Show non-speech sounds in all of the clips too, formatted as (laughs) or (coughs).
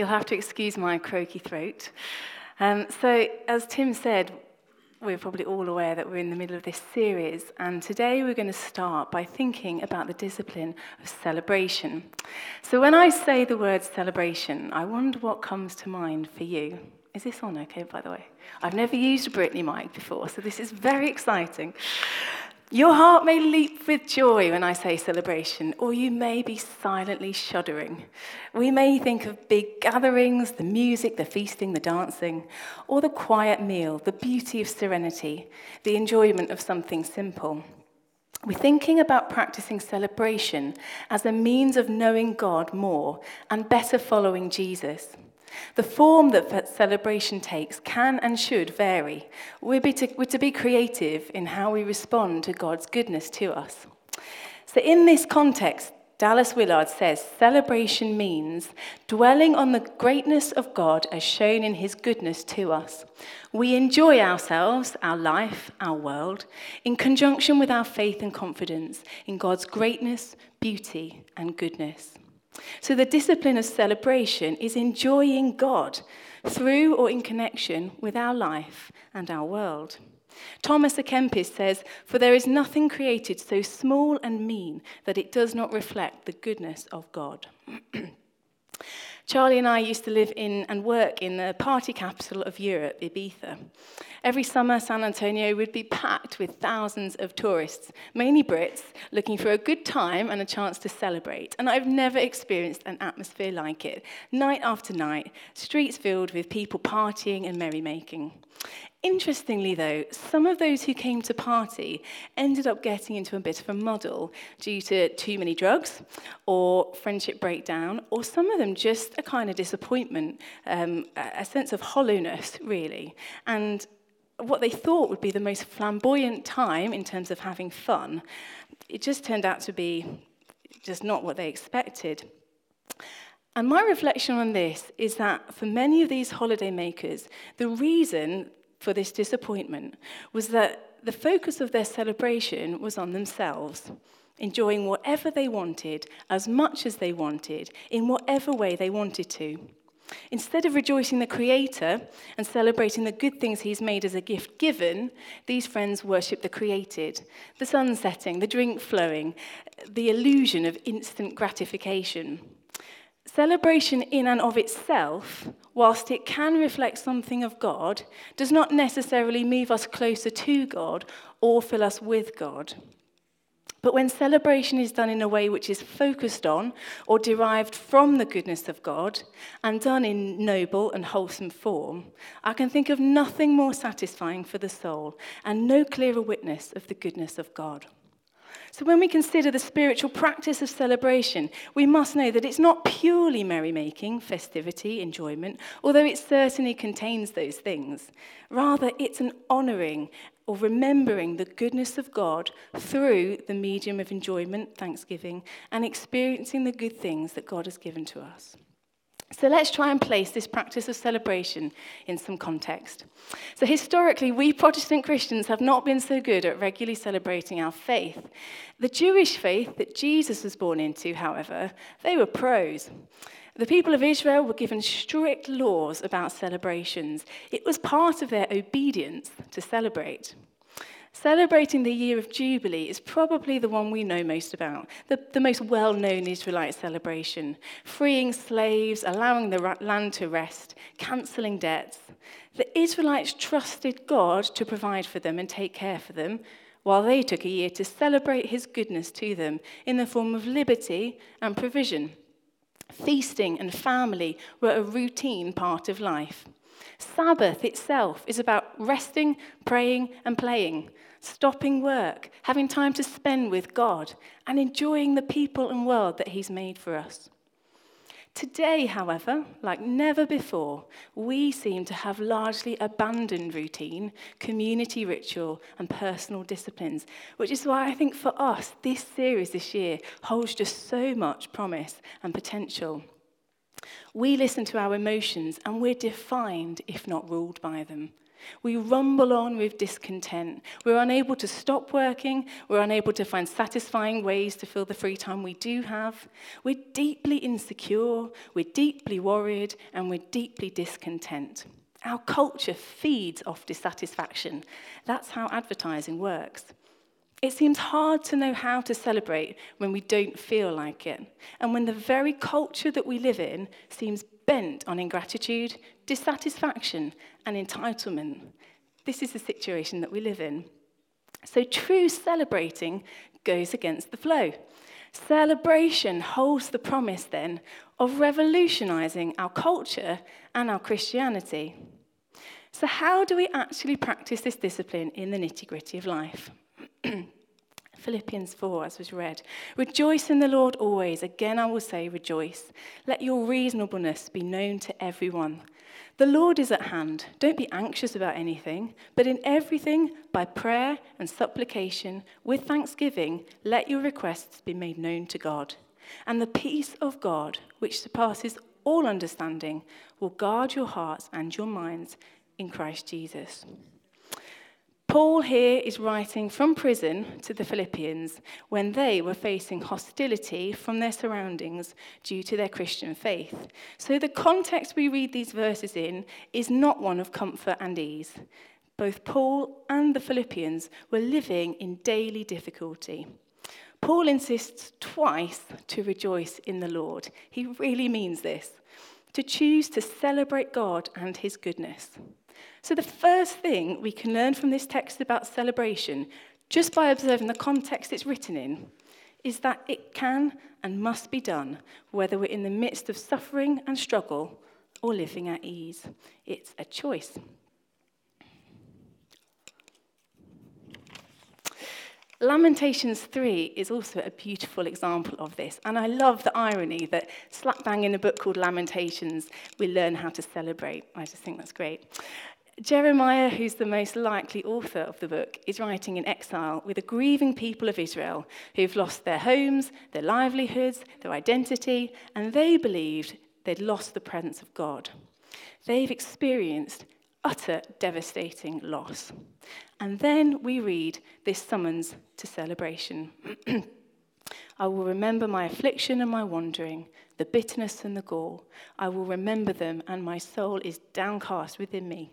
You'll have to excuse my croaky throat. Um, so, as Tim said, we're probably all aware that we're in the middle of this series, and today we're going to start by thinking about the discipline of celebration. So, when I say the word celebration, I wonder what comes to mind for you. Is this on okay, by the way? I've never used a Britney mic before, so this is very exciting. Your heart may leap with joy when I say celebration, or you may be silently shuddering. We may think of big gatherings, the music, the feasting, the dancing, or the quiet meal, the beauty of serenity, the enjoyment of something simple. We're thinking about practicing celebration as a means of knowing God more and better following Jesus. The form that celebration takes can and should vary. We're to, we're to be creative in how we respond to God's goodness to us. So, in this context, Dallas Willard says celebration means dwelling on the greatness of God as shown in his goodness to us. We enjoy ourselves, our life, our world, in conjunction with our faith and confidence in God's greatness, beauty, and goodness. So the discipline of celebration is enjoying God through or in connection with our life and our world. Thomas à Kempis says, For there is nothing created so small and mean that it does not reflect the goodness of God. (clears throat) Charlie and I used to live in and work in the party capital of Europe, Ibiza. Every summer, San Antonio would be packed with thousands of tourists, mainly Brits, looking for a good time and a chance to celebrate. And I've never experienced an atmosphere like it. Night after night, streets filled with people partying and merrymaking. Interestingly, though, some of those who came to party ended up getting into a bit of a muddle due to too many drugs or friendship breakdown, or some of them just a kind of disappointment, um, a sense of hollowness, really. And what they thought would be the most flamboyant time in terms of having fun, it just turned out to be just not what they expected. And my reflection on this is that for many of these holiday makers, the reason for this disappointment was that the focus of their celebration was on themselves, enjoying whatever they wanted, as much as they wanted, in whatever way they wanted to. Instead of rejoicing the Creator and celebrating the good things He's made as a gift given, these friends worship the created the sun setting, the drink flowing, the illusion of instant gratification. Celebration in and of itself, whilst it can reflect something of God, does not necessarily move us closer to God or fill us with God. But when celebration is done in a way which is focused on or derived from the goodness of God and done in noble and wholesome form, I can think of nothing more satisfying for the soul and no clearer witness of the goodness of God. So, when we consider the spiritual practice of celebration, we must know that it's not purely merrymaking, festivity, enjoyment, although it certainly contains those things. Rather, it's an honouring or remembering the goodness of God through the medium of enjoyment, thanksgiving, and experiencing the good things that God has given to us. So let's try and place this practice of celebration in some context. So, historically, we Protestant Christians have not been so good at regularly celebrating our faith. The Jewish faith that Jesus was born into, however, they were pros. The people of Israel were given strict laws about celebrations. It was part of their obedience to celebrate. Celebrating the year of Jubilee is probably the one we know most about, the, the most well known Israelite celebration. Freeing slaves, allowing the land to rest, cancelling debts. The Israelites trusted God to provide for them and take care for them, while they took a year to celebrate his goodness to them in the form of liberty and provision. Feasting and family were a routine part of life. Sabbath itself is about resting, praying, and playing, stopping work, having time to spend with God, and enjoying the people and world that He's made for us. Today, however, like never before, we seem to have largely abandoned routine, community ritual, and personal disciplines, which is why I think for us, this series this year holds just so much promise and potential. We listen to our emotions and we're defined, if not ruled by them. We rumble on with discontent. We're unable to stop working. We're unable to find satisfying ways to fill the free time we do have. We're deeply insecure. We're deeply worried. And we're deeply discontent. Our culture feeds off dissatisfaction. That's how advertising works. It seems hard to know how to celebrate when we don't feel like it, and when the very culture that we live in seems bent on ingratitude, dissatisfaction, and entitlement. This is the situation that we live in. So, true celebrating goes against the flow. Celebration holds the promise then of revolutionizing our culture and our Christianity. So, how do we actually practice this discipline in the nitty gritty of life? (clears throat) Philippians 4, as was read. Rejoice in the Lord always. Again, I will say, rejoice. Let your reasonableness be known to everyone. The Lord is at hand. Don't be anxious about anything, but in everything, by prayer and supplication, with thanksgiving, let your requests be made known to God. And the peace of God, which surpasses all understanding, will guard your hearts and your minds in Christ Jesus. Paul here is writing from prison to the Philippians when they were facing hostility from their surroundings due to their Christian faith. So the context we read these verses in is not one of comfort and ease. Both Paul and the Philippians were living in daily difficulty. Paul insists twice to rejoice in the Lord. He really means this to choose to celebrate God and his goodness. So, the first thing we can learn from this text about celebration, just by observing the context it's written in, is that it can and must be done whether we're in the midst of suffering and struggle or living at ease. It's a choice. Lamentations 3 is also a beautiful example of this. And I love the irony that slap bang in a book called Lamentations, we learn how to celebrate. I just think that's great. Jeremiah, who's the most likely author of the book, is writing in exile with a grieving people of Israel who've lost their homes, their livelihoods, their identity, and they believed they'd lost the presence of God. They've experienced utter devastating loss. And then we read this summons to celebration. (clears throat) I will remember my affliction and my wandering, the bitterness and the gall. I will remember them, and my soul is downcast within me.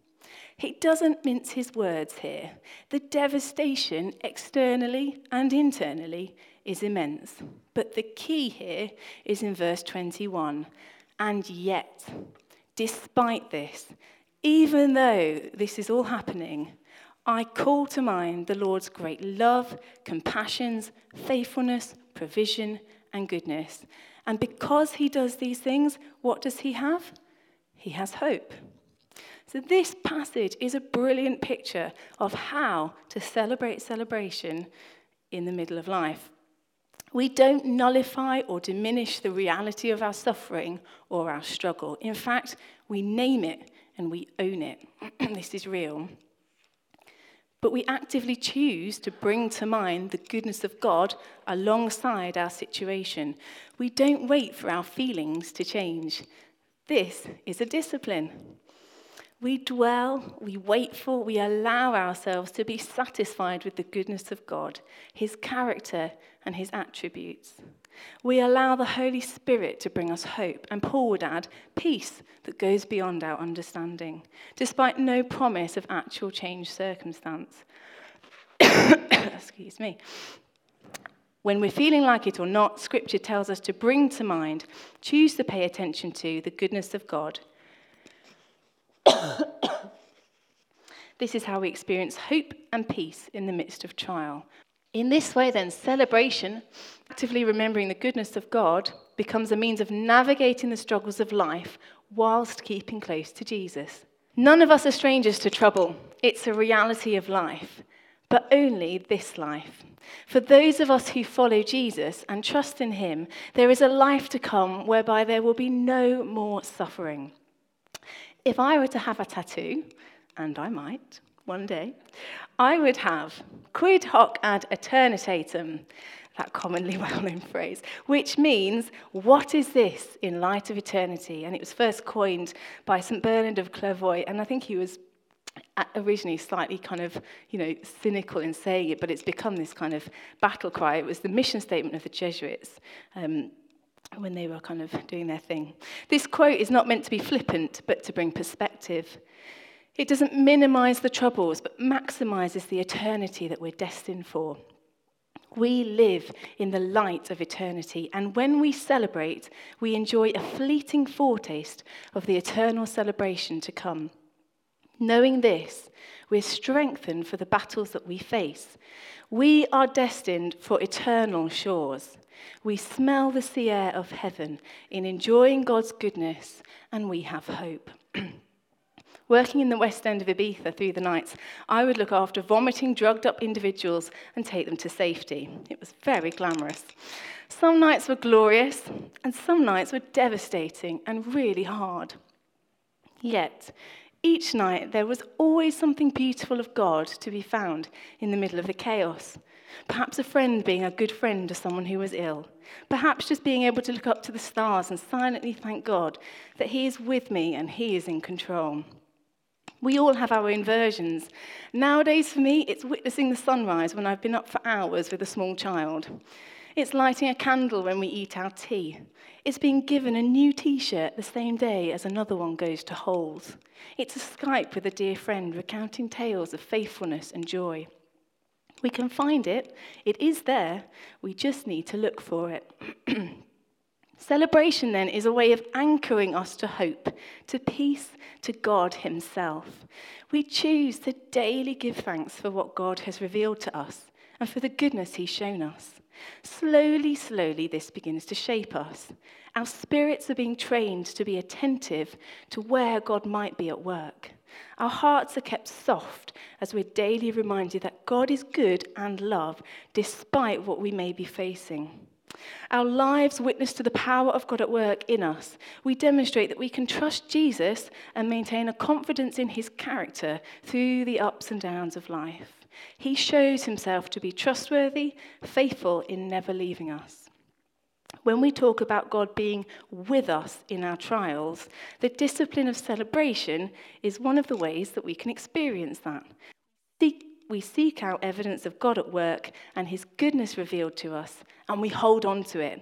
He doesn't mince his words here. The devastation, externally and internally, is immense. But the key here is in verse 21. And yet, despite this, even though this is all happening, I call to mind the Lord's great love, compassions, faithfulness, provision, and goodness. And because he does these things, what does he have? He has hope. So, this passage is a brilliant picture of how to celebrate celebration in the middle of life. We don't nullify or diminish the reality of our suffering or our struggle. In fact, we name it and we own it. (clears throat) this is real. But we actively choose to bring to mind the goodness of God alongside our situation. We don't wait for our feelings to change. This is a discipline. We dwell, we wait for, we allow ourselves to be satisfied with the goodness of God, His character, and His attributes. We allow the Holy Spirit to bring us hope, and Paul would add, peace that goes beyond our understanding, despite no promise of actual change circumstance. (coughs) Excuse me. When we're feeling like it or not, Scripture tells us to bring to mind, choose to pay attention to the goodness of God (coughs) this is how we experience hope and peace in the midst of trial. In this way, then, celebration, actively remembering the goodness of God, becomes a means of navigating the struggles of life whilst keeping close to Jesus. None of us are strangers to trouble, it's a reality of life. but only this life. For those of us who follow Jesus and trust in him, there is a life to come whereby there will be no more suffering. If I were to have a tattoo, and I might one day, I would have quid hoc ad aeternitatem, that commonly (laughs) well known phrase, which means, what is this in light of eternity? And it was first coined by St. Bernard of Clairvaux, and I think he was originally slightly kind of, you know, cynical in saying it, but it's become this kind of battle cry. It was the mission statement of the Jesuits. Um, when they were kind of doing their thing. This quote is not meant to be flippant, but to bring perspective. It doesn't minimize the troubles, but maximizes the eternity that we're destined for. We live in the light of eternity, and when we celebrate, we enjoy a fleeting foretaste of the eternal celebration to come. Knowing this, we're strengthened for the battles that we face. We are destined for eternal shores. We smell the sea air of heaven in enjoying God's goodness, and we have hope. (clears throat) Working in the West End of Ibiza through the nights, I would look after vomiting, drugged up individuals and take them to safety. It was very glamorous. Some nights were glorious, and some nights were devastating and really hard. Yet, each night there was always something beautiful of God to be found in the middle of the chaos. Perhaps a friend being a good friend to someone who was ill. Perhaps just being able to look up to the stars and silently thank God that He is with me and He is in control. We all have our own versions. Nowadays, for me, it's witnessing the sunrise when I've been up for hours with a small child. It's lighting a candle when we eat our tea. It's being given a new t shirt the same day as another one goes to holes. It's a Skype with a dear friend recounting tales of faithfulness and joy. We can find it, it is there, we just need to look for it. (clears throat) Celebration, then, is a way of anchoring us to hope, to peace, to God Himself. We choose to daily give thanks for what God has revealed to us and for the goodness He's shown us. Slowly, slowly, this begins to shape us. Our spirits are being trained to be attentive to where God might be at work. Our hearts are kept soft as we're daily reminded that God is good and love despite what we may be facing. Our lives witness to the power of God at work in us. We demonstrate that we can trust Jesus and maintain a confidence in his character through the ups and downs of life. He shows himself to be trustworthy, faithful in never leaving us. When we talk about God being with us in our trials, the discipline of celebration is one of the ways that we can experience that we seek out evidence of God at work and his goodness revealed to us, and we hold on to it.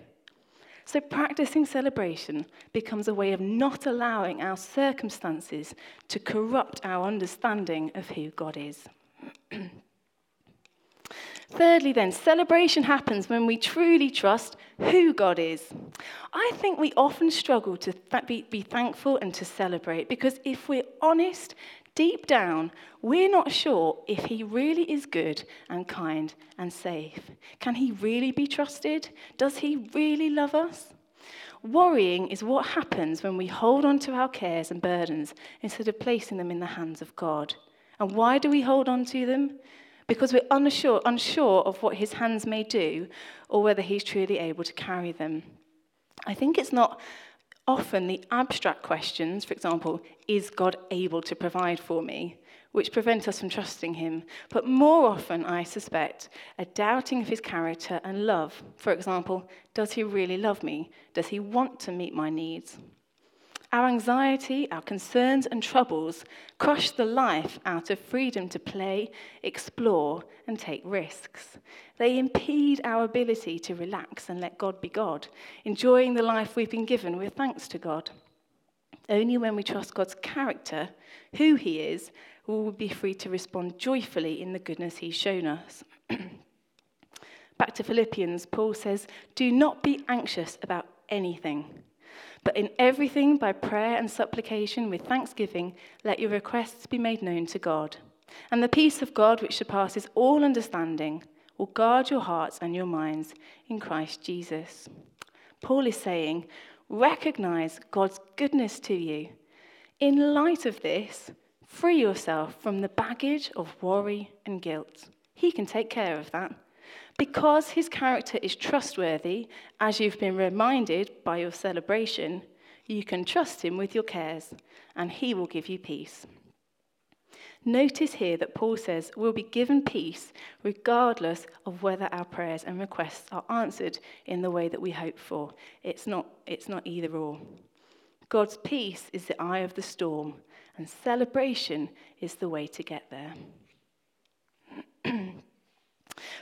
So, practicing celebration becomes a way of not allowing our circumstances to corrupt our understanding of who God is. (clears throat) Thirdly, then, celebration happens when we truly trust who God is. I think we often struggle to be, be thankful and to celebrate because if we're honest, deep down, we're not sure if he really is good and kind and safe. Can he really be trusted? Does he really love us? Worrying is what happens when we hold on to our cares and burdens instead of placing them in the hands of God. And why do we hold on to them? Because we're unsure, unsure of what his hands may do or whether he's truly able to carry them. I think it's not often the abstract questions, for example, is God able to provide for me, which prevent us from trusting him. But more often, I suspect, a doubting of his character and love. For example, does he really love me? Does he want to meet my needs? Our anxiety, our concerns, and troubles crush the life out of freedom to play, explore, and take risks. They impede our ability to relax and let God be God, enjoying the life we've been given with thanks to God. Only when we trust God's character, who He is, will we be free to respond joyfully in the goodness He's shown us. (clears throat) Back to Philippians, Paul says, Do not be anxious about anything but in everything, by prayer and supplication with thanksgiving, let your requests be made known to God. And the peace of God, which surpasses all understanding, will guard your hearts and your minds in Christ Jesus. Paul is saying, recognize God's goodness to you. In light of this, free yourself from the baggage of worry and guilt. He can take care of that. Because his character is trustworthy, as you've been reminded by your celebration, you can trust him with your cares, and he will give you peace. Notice here that Paul says we'll be given peace regardless of whether our prayers and requests are answered in the way that we hope for. It's not, it's not either or. God's peace is the eye of the storm, and celebration is the way to get there.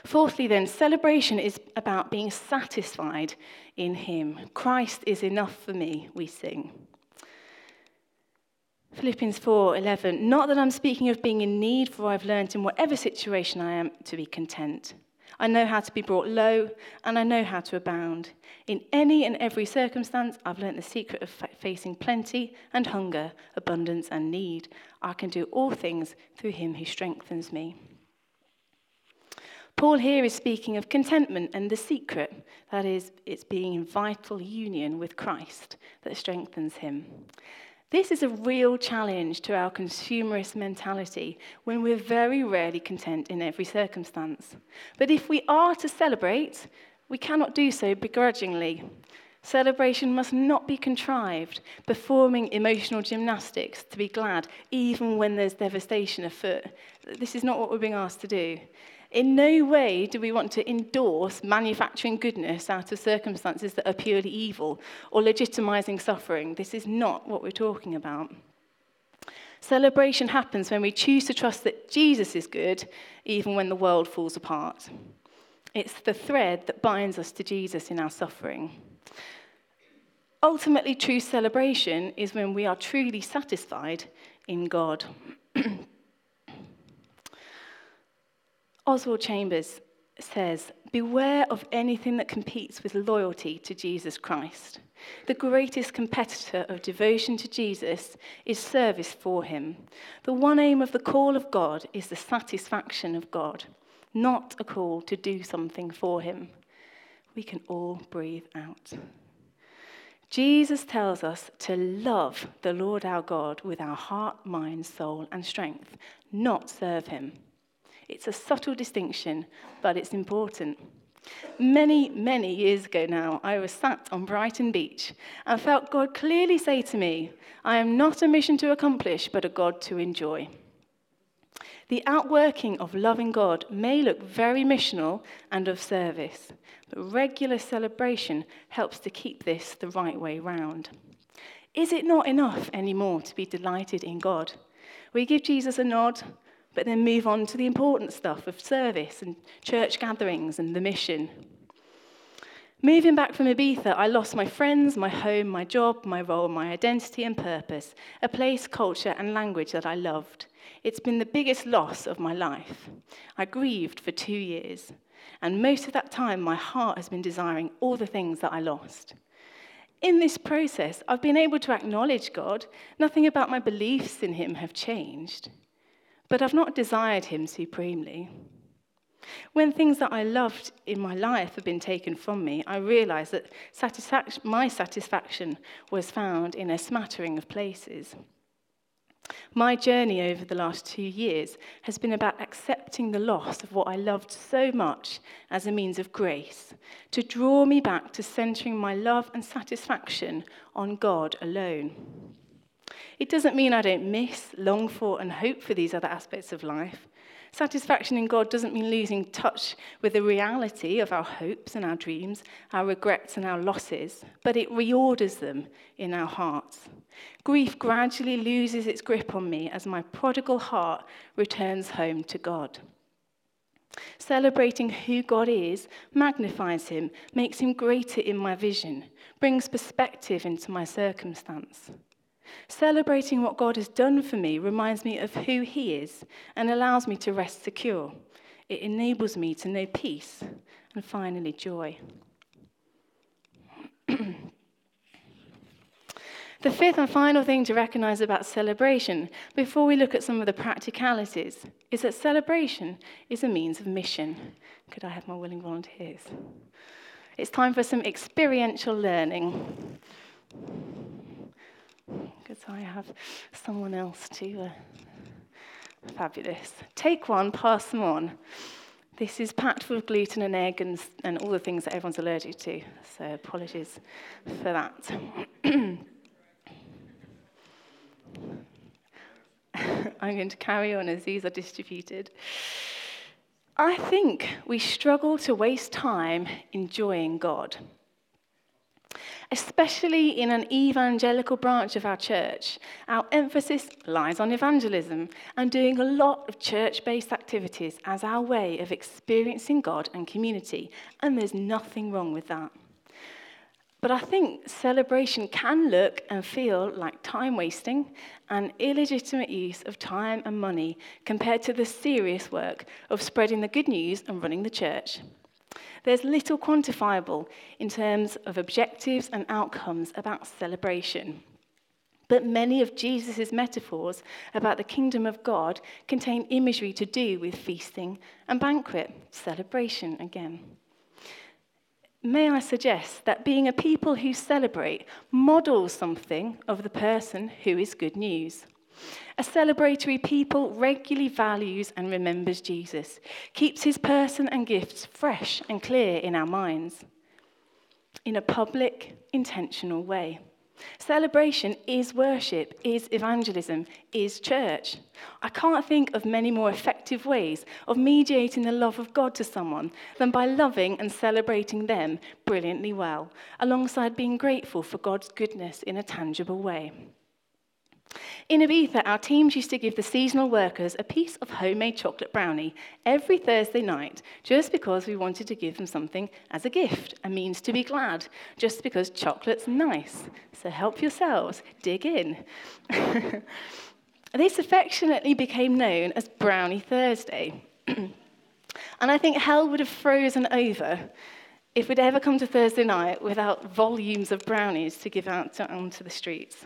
Fourthly, then, celebration is about being satisfied in Him. Christ is enough for me, we sing. Philippians 4:11 Not that I'm speaking of being in need for I've learned in whatever situation I am to be content. I know how to be brought low and I know how to abound. In any and every circumstance I've learned the secret of facing plenty and hunger, abundance and need. I can do all things through him who strengthens me. Paul here is speaking of contentment and the secret, that is, it's being in vital union with Christ that strengthens him. This is a real challenge to our consumerist mentality when we're very rarely content in every circumstance. But if we are to celebrate, we cannot do so begrudgingly. Celebration must not be contrived, performing emotional gymnastics to be glad, even when there's devastation afoot. This is not what we're being asked to do. In no way do we want to endorse manufacturing goodness out of circumstances that are purely evil or legitimizing suffering. This is not what we're talking about. Celebration happens when we choose to trust that Jesus is good, even when the world falls apart. It's the thread that binds us to Jesus in our suffering. Ultimately, true celebration is when we are truly satisfied in God. (clears throat) Oswald Chambers says, Beware of anything that competes with loyalty to Jesus Christ. The greatest competitor of devotion to Jesus is service for him. The one aim of the call of God is the satisfaction of God, not a call to do something for him. We can all breathe out. Jesus tells us to love the Lord our God with our heart, mind, soul, and strength, not serve him. It's a subtle distinction, but it's important. Many, many years ago now, I was sat on Brighton Beach and felt God clearly say to me, I am not a mission to accomplish, but a God to enjoy. The outworking of loving God may look very missional and of service, but regular celebration helps to keep this the right way round. Is it not enough anymore to be delighted in God? We give Jesus a nod, but then move on to the important stuff of service and church gatherings and the mission. Moving back from Ibiza, I lost my friends, my home, my job, my role, my identity and purpose, a place, culture, and language that I loved. It's been the biggest loss of my life. I grieved for two years, and most of that time, my heart has been desiring all the things that I lost. In this process, I've been able to acknowledge God. Nothing about my beliefs in Him have changed. But I've not desired him supremely. When things that I loved in my life have been taken from me, I realized that my satisfaction was found in a smattering of places. My journey over the last two years has been about accepting the loss of what I loved so much as a means of grace, to draw me back to centering my love and satisfaction on God alone. It doesn't mean I don't miss, long for, and hope for these other aspects of life. Satisfaction in God doesn't mean losing touch with the reality of our hopes and our dreams, our regrets and our losses, but it reorders them in our hearts. Grief gradually loses its grip on me as my prodigal heart returns home to God. Celebrating who God is magnifies him, makes him greater in my vision, brings perspective into my circumstance. Celebrating what God has done for me reminds me of who He is and allows me to rest secure. It enables me to know peace and finally joy. (clears throat) the fifth and final thing to recognize about celebration, before we look at some of the practicalities, is that celebration is a means of mission. Could I have my willing volunteers? It's time for some experiential learning because I have someone else to. Uh, fabulous. Take one, pass them on. This is packed with gluten and egg and, and all the things that everyone's allergic to. So apologies for that. (coughs) I'm going to carry on as these are distributed. I think we struggle to waste time enjoying God especially in an evangelical branch of our church. Our emphasis lies on evangelism and doing a lot of church based activities as our way of experiencing God and community, and there's nothing wrong with that. But I think celebration can look and feel like time wasting and illegitimate use of time and money compared to the serious work of spreading the good news and running the church. There's little quantifiable in terms of objectives and outcomes about celebration. But many of Jesus' metaphors about the kingdom of God contain imagery to do with feasting and banquet, celebration again. May I suggest that being a people who celebrate models something of the person who is good news? A celebratory people regularly values and remembers Jesus, keeps his person and gifts fresh and clear in our minds in a public, intentional way. Celebration is worship, is evangelism, is church. I can't think of many more effective ways of mediating the love of God to someone than by loving and celebrating them brilliantly well, alongside being grateful for God's goodness in a tangible way. In Ibiza, our teams used to give the seasonal workers a piece of homemade chocolate brownie every Thursday night just because we wanted to give them something as a gift, a means to be glad, just because chocolate's nice. So help yourselves, dig in. (laughs) this affectionately became known as Brownie Thursday. (clears throat) and I think hell would have frozen over if we'd ever come to Thursday night without volumes of brownies to give out onto the streets.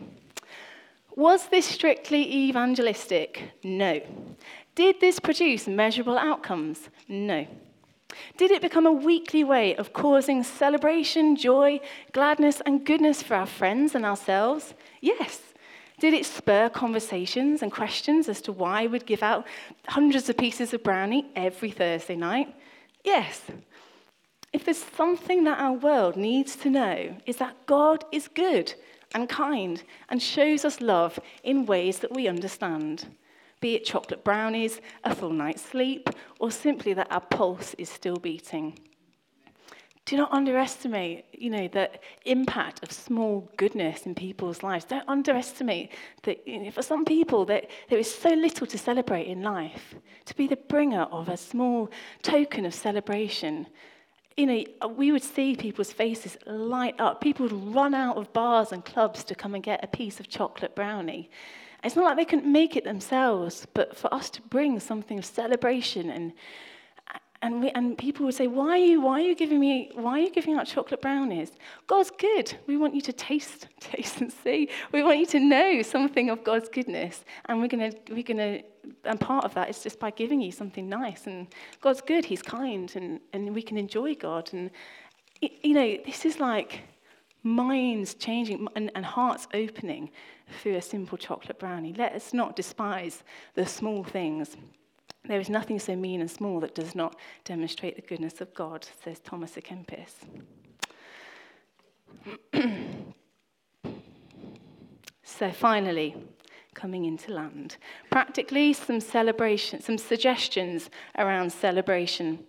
Was this strictly evangelistic? No. Did this produce measurable outcomes? No. Did it become a weekly way of causing celebration, joy, gladness, and goodness for our friends and ourselves? Yes. Did it spur conversations and questions as to why we'd give out hundreds of pieces of brownie every Thursday night? Yes. If there's something that our world needs to know, is that God is good and kind and shows us love in ways that we understand, be it chocolate brownies, a full night's sleep, or simply that our pulse is still beating. Do not underestimate, you know, the impact of small goodness in people's lives. Don't underestimate that you know, for some people that there is so little to celebrate in life. To be the bringer of a small token of celebration you know, uh, we would see people's faces light up. People would run out of bars and clubs to come and get a piece of chocolate brownie. It's not like they couldn't make it themselves, but for us to bring something of celebration and and, we, and people would say, why are, you, why are you giving me, why are you giving out chocolate brownies? God's good. We want you to taste, (laughs) taste and see. We want you to know something of God's goodness. And we're going to, we're to, and part of that is just by giving you something nice. And God's good. He's kind. And, and we can enjoy God. And, you know, this is like minds changing and, and hearts opening through a simple chocolate brownie. Let us not despise the small things. There is nothing so mean and small that does not demonstrate the goodness of God, says Thomas à Kempis. (clears throat) so finally, coming into land. Practically, some celebration, some suggestions around celebration.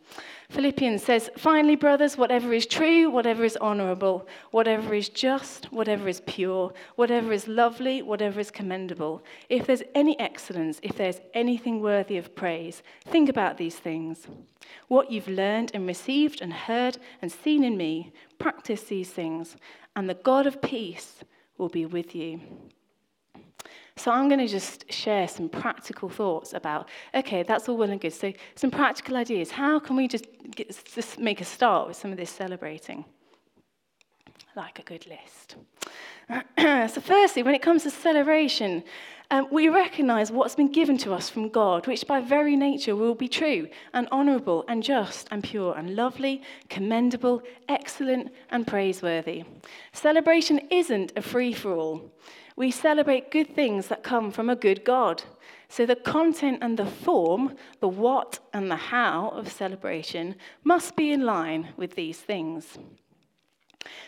Philippians says, Finally, brothers, whatever is true, whatever is honorable, whatever is just, whatever is pure, whatever is lovely, whatever is commendable, if there's any excellence, if there's anything worthy of praise, think about these things. What you've learned and received and heard and seen in me, practice these things, and the God of peace will be with you. So I'm going to just share some practical thoughts about, okay, that's all well and good. So some practical ideas. How can we just, get, just make a start with some of this celebrating? Like a good list. (clears throat) so firstly, when it comes to celebration, um, we recognize what's been given to us from God, which by very nature will be true and honorable and just and pure and lovely, commendable, excellent, and praiseworthy. Celebration isn't a free for all. We celebrate good things that come from a good God. So the content and the form, the what and the how of celebration must be in line with these things.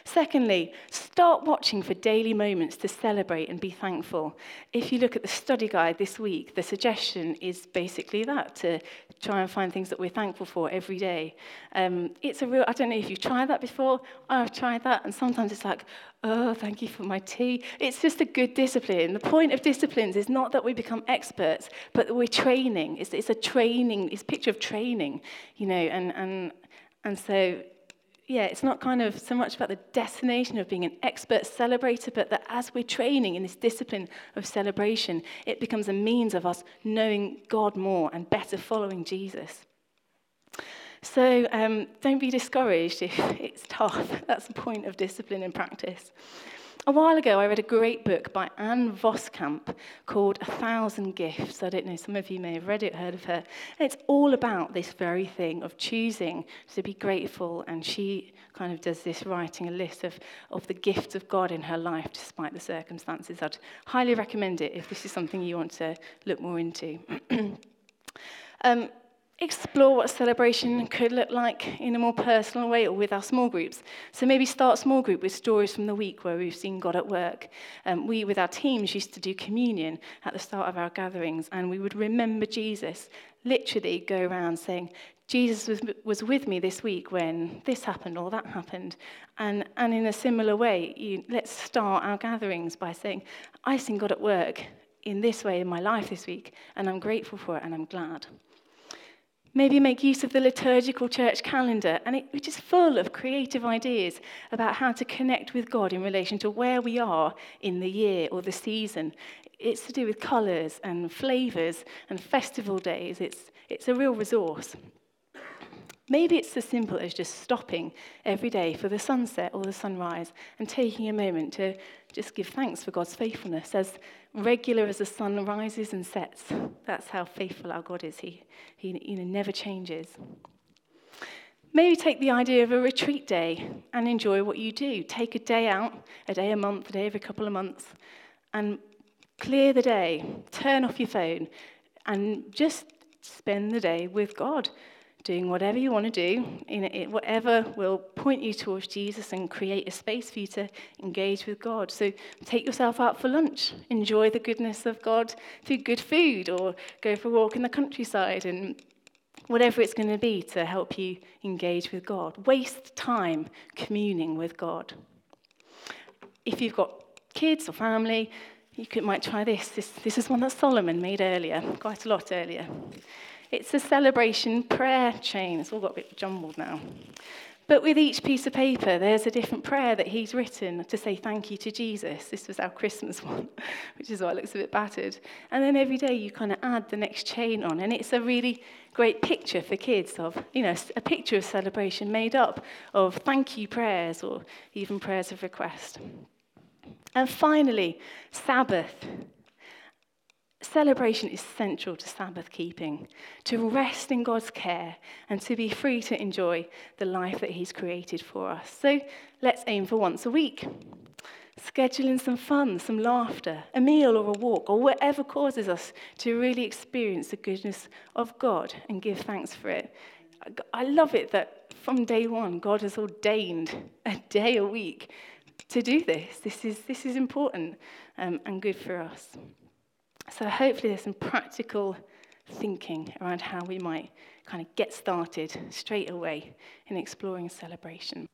Secondly, start watching for daily moments to celebrate and be thankful. If you look at the study guide this week, the suggestion is basically that to try and find things that we're thankful for every day. Um, it's a real, I don't know if you've tried that before. I've tried that, and sometimes it's like, oh, thank you for my tea. It's just a good discipline. The point of disciplines is not that we become experts, but that we're training. It's, it's a training, it's a picture of training, you know, and, and, and so yeah, it's not kind of so much about the destination of being an expert celebrator, but that as we're training in this discipline of celebration, it becomes a means of us knowing God more and better following Jesus. So um, don't be discouraged if (laughs) it's tough. That's the point of discipline and practice. A while ago, I read a great book by Ann Voskamp called A Thousand Gifts. I don't know, some of you may have read it, heard of her. And it's all about this very thing of choosing to be grateful. And she kind of does this writing a list of, of the gifts of God in her life despite the circumstances. I'd highly recommend it if this is something you want to look more into. (clears throat) um, explore what celebration could look like in a more personal way or with our small groups. So maybe start small group with stories from the week where we've seen God at work. Um, we, with our teams, used to do communion at the start of our gatherings, and we would remember Jesus, literally go around saying, Jesus was, was with me this week when this happened or that happened. And, and in a similar way, you, let's start our gatherings by saying, I've seen God at work in this way in my life this week, and I'm grateful for it and I'm glad. Maybe make use of the liturgical church calendar, and it, which is full of creative ideas about how to connect with God in relation to where we are in the year or the season. It's to do with colours and flavours and festival days. It's, it's a real resource. Maybe it's as simple as just stopping every day for the sunset or the sunrise and taking a moment to just give thanks for God's faithfulness. As regular as the sun rises and sets, that's how faithful our God is. He, he you know, never changes. Maybe take the idea of a retreat day and enjoy what you do. Take a day out, a day a month, a day every couple of months, and clear the day, turn off your phone, and just spend the day with God doing whatever you want to do, in whatever will point you towards Jesus and create a space for you to engage with God. So take yourself out for lunch, enjoy the goodness of God through good food, or go for a walk in the countryside, and whatever it's going to be to help you engage with God. Waste time communing with God. If you've got kids or family, you could, might try this. this. This is one that Solomon made earlier, quite a lot earlier. It's a celebration prayer chain. It's all got a bit jumbled now. But with each piece of paper, there's a different prayer that he's written to say thank you to Jesus. This was our Christmas (laughs) one, which is why it looks a bit battered. And then every day you kind of add the next chain on. And it's a really great picture for kids of, you know, a picture of celebration made up of thank you prayers or even prayers of request. And finally, Sabbath. Celebration is central to Sabbath keeping, to rest in God's care and to be free to enjoy the life that He's created for us. So let's aim for once a week. Schedule in some fun, some laughter, a meal or a walk, or whatever causes us to really experience the goodness of God and give thanks for it. I love it that from day one, God has ordained a day a week to do this. This is, this is important um, and good for us. So hopefully there's some practical thinking around how we might kind of get started straight away in exploring celebration.